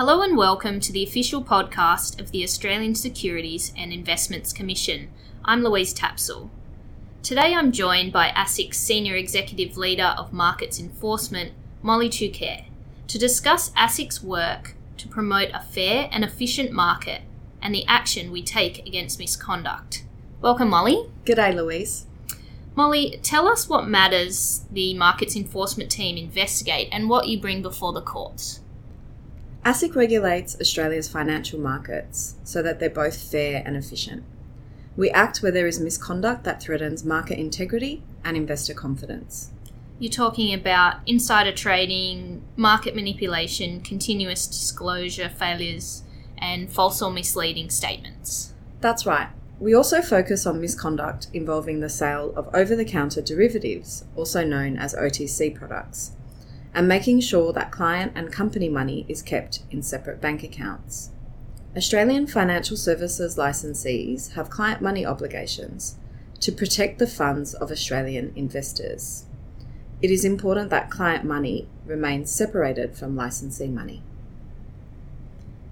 Hello and welcome to the official podcast of the Australian Securities and Investments Commission. I'm Louise Tapsell. Today I'm joined by ASIC's Senior Executive Leader of Markets Enforcement, Molly Choucair, to discuss ASIC's work to promote a fair and efficient market and the action we take against misconduct. Welcome, Molly. G'day, Louise. Molly, tell us what matters the Markets Enforcement team investigate and what you bring before the courts. ASIC regulates Australia's financial markets so that they're both fair and efficient. We act where there is misconduct that threatens market integrity and investor confidence. You're talking about insider trading, market manipulation, continuous disclosure failures, and false or misleading statements. That's right. We also focus on misconduct involving the sale of over the counter derivatives, also known as OTC products, and making sure that client and company money is kept in separate bank accounts. Australian financial services licensees have client money obligations to protect the funds of Australian investors. It is important that client money remains separated from licensee money.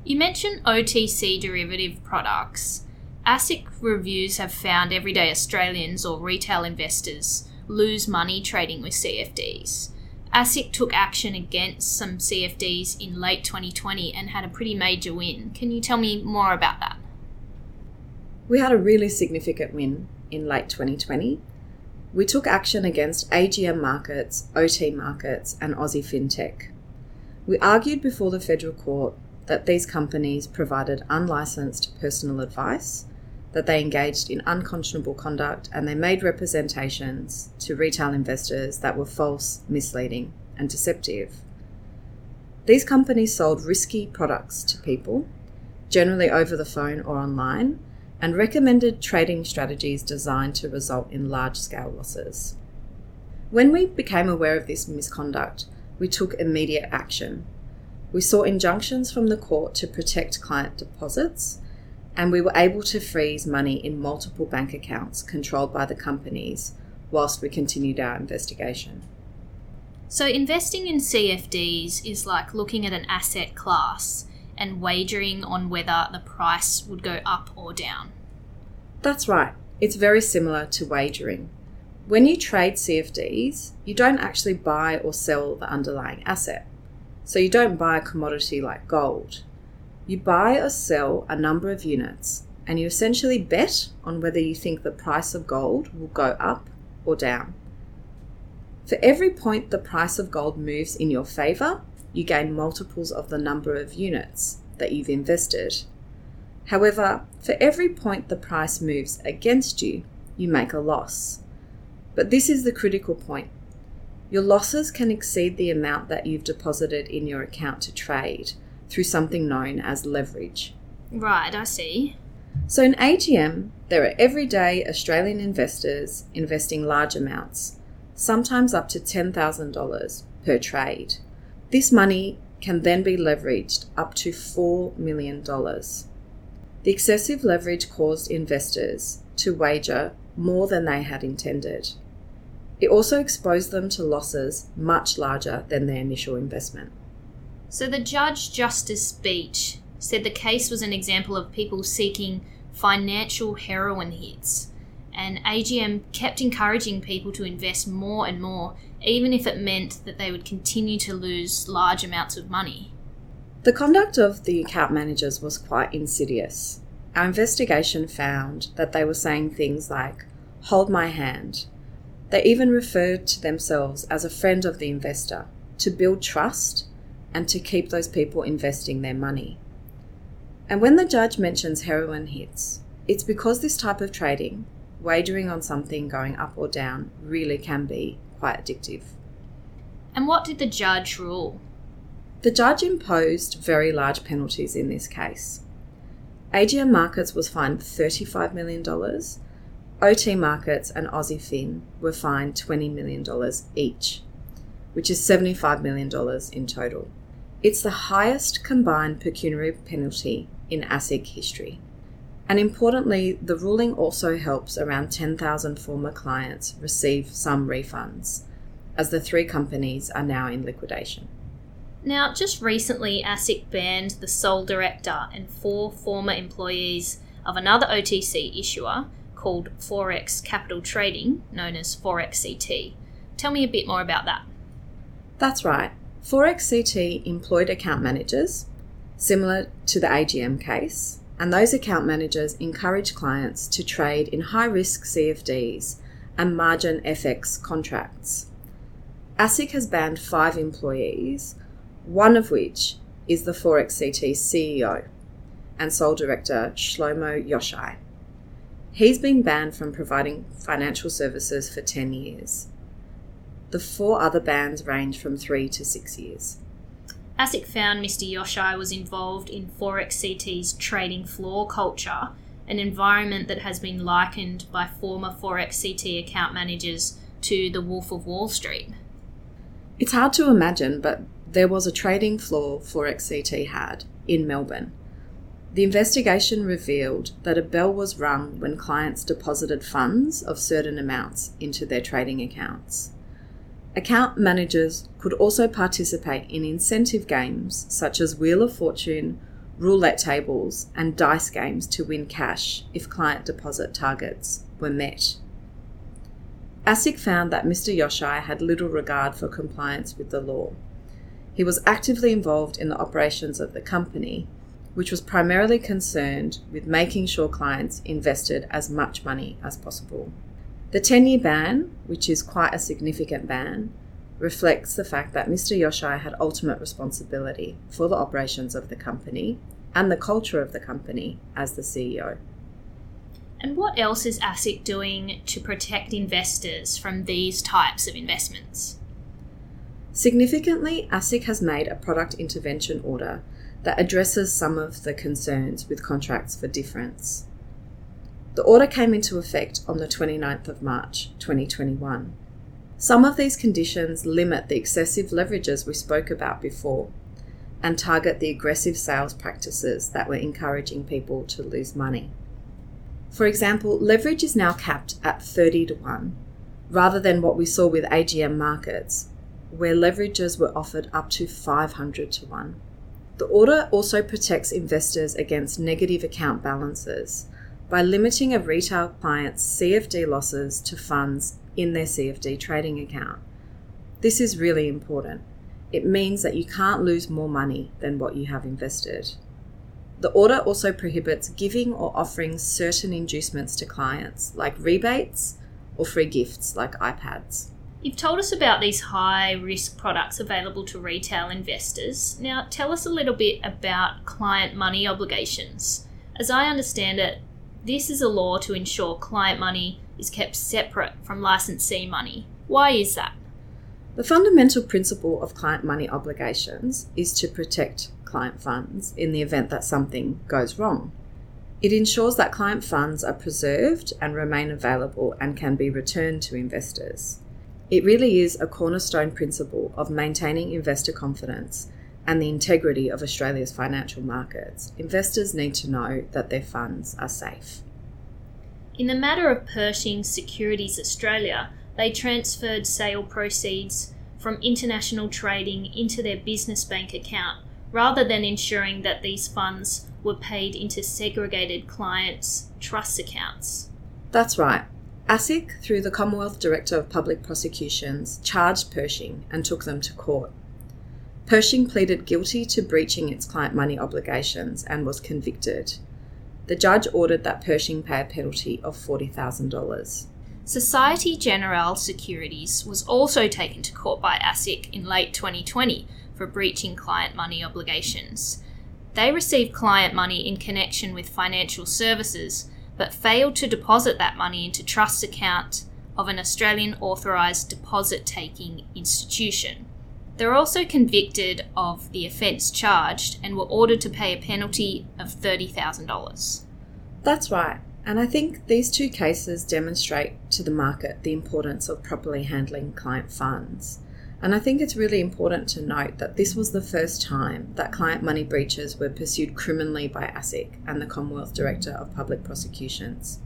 You mentioned OTC derivative products. ASIC reviews have found everyday Australians or retail investors lose money trading with CFDs. ASIC took action against some CFDs in late 2020 and had a pretty major win. Can you tell me more about that? We had a really significant win in late 2020. We took action against AGM markets, OT markets, and Aussie FinTech. We argued before the federal court that these companies provided unlicensed personal advice that they engaged in unconscionable conduct and they made representations to retail investors that were false, misleading, and deceptive. These companies sold risky products to people, generally over the phone or online, and recommended trading strategies designed to result in large scale losses. When we became aware of this misconduct, we took immediate action. We sought injunctions from the court to protect client deposits and we were able to freeze money in multiple bank accounts controlled by the companies whilst we continued our investigation. So, investing in CFDs is like looking at an asset class and wagering on whether the price would go up or down. That's right. It's very similar to wagering. When you trade CFDs, you don't actually buy or sell the underlying asset. So, you don't buy a commodity like gold. You buy or sell a number of units, and you essentially bet on whether you think the price of gold will go up or down. For every point the price of gold moves in your favour, you gain multiples of the number of units that you've invested. However, for every point the price moves against you, you make a loss. But this is the critical point. Your losses can exceed the amount that you've deposited in your account to trade, through something known as leverage. Right, I see. So in AGM, there are everyday Australian investors investing large amounts, sometimes up to $10,000 per trade. This money can then be leveraged up to $4 million. The excessive leverage caused investors to wager more than they had intended. It also exposed them to losses much larger than their initial investment. So the Judge Justice Beach said the case was an example of people seeking financial heroin hits, and AGM kept encouraging people to invest more and more, even if it meant that they would continue to lose large amounts of money. The conduct of the account managers was quite insidious. Our investigation found that they were saying things like, hold my hand. They even referred to themselves as a friend of the investor to build trust and to keep those people investing their money. And when the judge mentions heroin hits, it's because this type of trading, wagering on something going up or down, really can be quite addictive. And what did the judge rule? The judge imposed very large penalties in this case. AGM Markets was fined $35 million, OT Markets and Aussie Fin were fined $20 million each, which is $75 million in total. It's the highest combined pecuniary penalty in ASIC history. And importantly, the ruling also helps around 10,000 former clients receive some refunds, as the three companies are now in liquidation. Now, just recently, ASIC banned the sole director and four former employees of another OTC issuer called Forex Capital Trading, known as Forex CT. Tell me a bit more about that. That's right. Forex CT employed account managers, similar to the AGM case, and those account managers encourage clients to trade in high risk CFDs and margin FX contracts. ASIC has banned five employees, one of which is the Forex CT CEO and sole director Shlomo Yoshai. He's been banned from providing financial services for 10 years. The four other bans range from three to six years. ASIC found Mr. Yoshai was involved in Forex CT's trading floor culture, an environment that has been likened by former Forex CT account managers to the Wolf of Wall Street. It's hard to imagine, but there was a trading floor Forex CT had in Melbourne. The investigation revealed that a bell was rung when clients deposited funds of certain amounts into their trading accounts. Account managers could also participate in incentive games such as Wheel of Fortune, roulette tables, and dice games to win cash if client deposit targets were met. ASIC found that Mr. Yoshai had little regard for compliance with the law. He was actively involved in the operations of the company, which was primarily concerned with making sure clients invested as much money as possible. The 10 year ban, which is quite a significant ban, reflects the fact that Mr. Yoshai had ultimate responsibility for the operations of the company and the culture of the company as the CEO. And what else is ASIC doing to protect investors from these types of investments? Significantly, ASIC has made a product intervention order that addresses some of the concerns with contracts for difference. The order came into effect on the 29th of March 2021. Some of these conditions limit the excessive leverages we spoke about before and target the aggressive sales practices that were encouraging people to lose money. For example, leverage is now capped at 30 to 1, rather than what we saw with AGM markets, where leverages were offered up to 500 to 1. The order also protects investors against negative account balances by limiting a retail client's CFD losses to funds in their CFD trading account. This is really important. It means that you can't lose more money than what you have invested. The order also prohibits giving or offering certain inducements to clients, like rebates or free gifts, like iPads. You've told us about these high risk products available to retail investors. Now, tell us a little bit about client money obligations. As I understand it, this is a law to ensure client money is kept separate from licensee money. Why is that? The fundamental principle of client money obligations is to protect client funds in the event that something goes wrong. It ensures that client funds are preserved and remain available and can be returned to investors. It really is a cornerstone principle of maintaining investor confidence and the integrity of Australia's financial markets, investors need to know that their funds are safe. In the matter of Pershing Securities Australia, they transferred sale proceeds from international trading into their business bank account rather than ensuring that these funds were paid into segregated clients' trust accounts. That's right. ASIC, through the Commonwealth Director of Public Prosecutions, charged Pershing and took them to court. Pershing pleaded guilty to breaching its client money obligations and was convicted. The judge ordered that Pershing pay a penalty of $40,000. Societe Generale Securities was also taken to court by ASIC in late 2020 for breaching client money obligations. They received client money in connection with financial services, but failed to deposit that money into trust account of an Australian authorised deposit taking institution. They were also convicted of the offence charged and were ordered to pay a penalty of $30,000. That's right. And I think these two cases demonstrate to the market the importance of properly handling client funds. And I think it's really important to note that this was the first time that client money breaches were pursued criminally by ASIC and the Commonwealth Director of Public Prosecutions.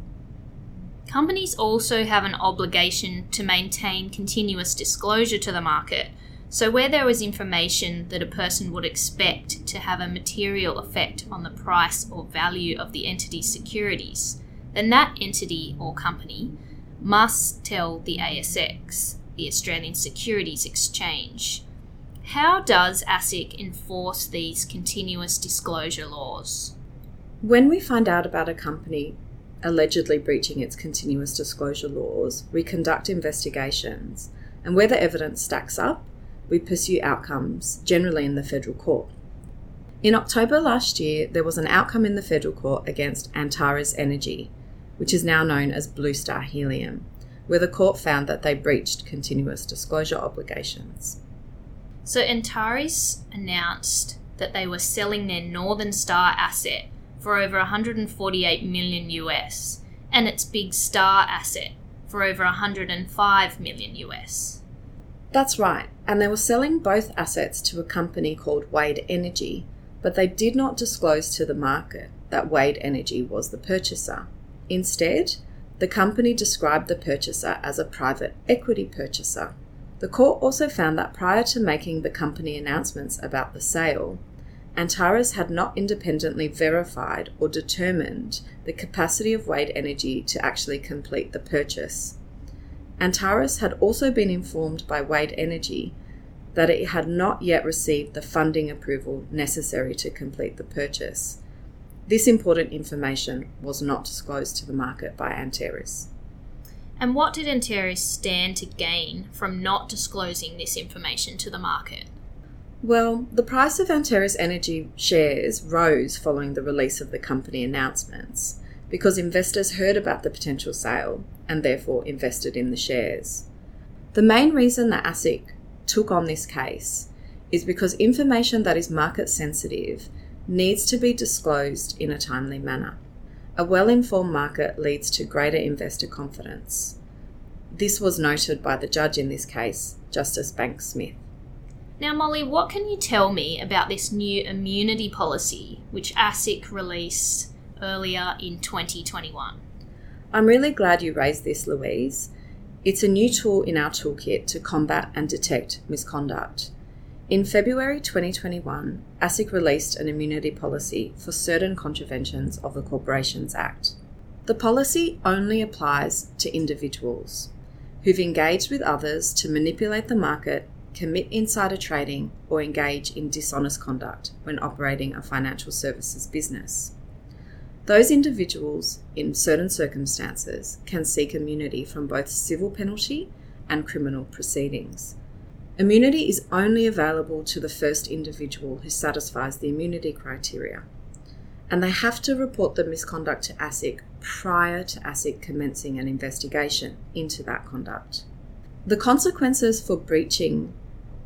Companies also have an obligation to maintain continuous disclosure to the market So, where there was information that a person would expect to have a material effect on the price or value of the entity's securities, then that entity or company must tell the ASX, the Australian Securities Exchange. How does ASIC enforce these continuous disclosure laws? When we find out about a company allegedly breaching its continuous disclosure laws, we conduct investigations, and where the evidence stacks up, we pursue outcomes, generally in the federal court. In October last year, there was an outcome in the federal court against Antares Energy, which is now known as Blue Star Helium, where the court found that they breached continuous disclosure obligations. So Antares announced that they were selling their Northern Star asset for over 148 million US and its Big Star asset for over 105 million US. That's right, and they were selling both assets to a company called Wade Energy, but they did not disclose to the market that Wade Energy was the purchaser. Instead, the company described the purchaser as a private equity purchaser. The court also found that prior to making the company announcements about the sale, Antares had not independently verified or determined the capacity of Wade Energy to actually complete the purchase. Antares had also been informed by Wade Energy that it had not yet received the funding approval necessary to complete the purchase. This important information was not disclosed to the market by Antares. And what did Antares stand to gain from not disclosing this information to the market? Well, the price of Antares Energy shares rose following the release of the company announcements because investors heard about the potential sale and therefore invested in the shares. The main reason that ASIC took on this case is because information that is market sensitive needs to be disclosed in a timely manner. A well informed market leads to greater investor confidence. This was noted by the judge in this case, Justice Banks Smith. Now, Molly, what can you tell me about this new immunity policy which ASIC released earlier in 2021? I'm really glad you raised this, Louise. It's a new tool in our toolkit to combat and detect misconduct. In February 2021, ASIC released an immunity policy for certain contraventions of the Corporations Act. The policy only applies to individuals who've engaged with others to manipulate the market commit insider trading, or engage in dishonest conduct when operating a financial services business. Those individuals, in certain circumstances, can seek immunity from both civil penalty and criminal proceedings. Immunity is only available to the first individual who satisfies the immunity criteria, and they have to report the misconduct to ASIC prior to ASIC commencing an investigation into that conduct. The consequences for breaching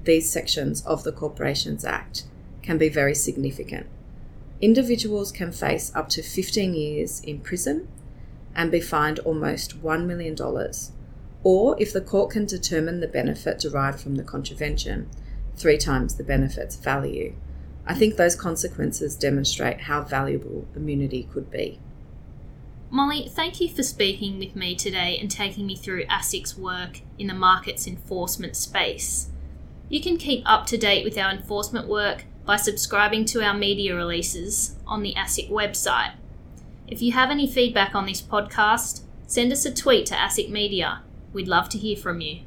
these sections of the Corporations Act can be very significant. Individuals can face up to 15 years in prison and be fined almost $1 million, or if the court can determine the benefit derived from the contravention, three times the benefit's value. I think those consequences demonstrate how valuable immunity could be. Molly, thank you for speaking with me today and taking me through ASIC's work in the markets enforcement space. You can keep up to date with our enforcement work by subscribing to our media releases on the ASIC website. If you have any feedback on this podcast, send us a tweet to ASIC Media. We'd love to hear from you.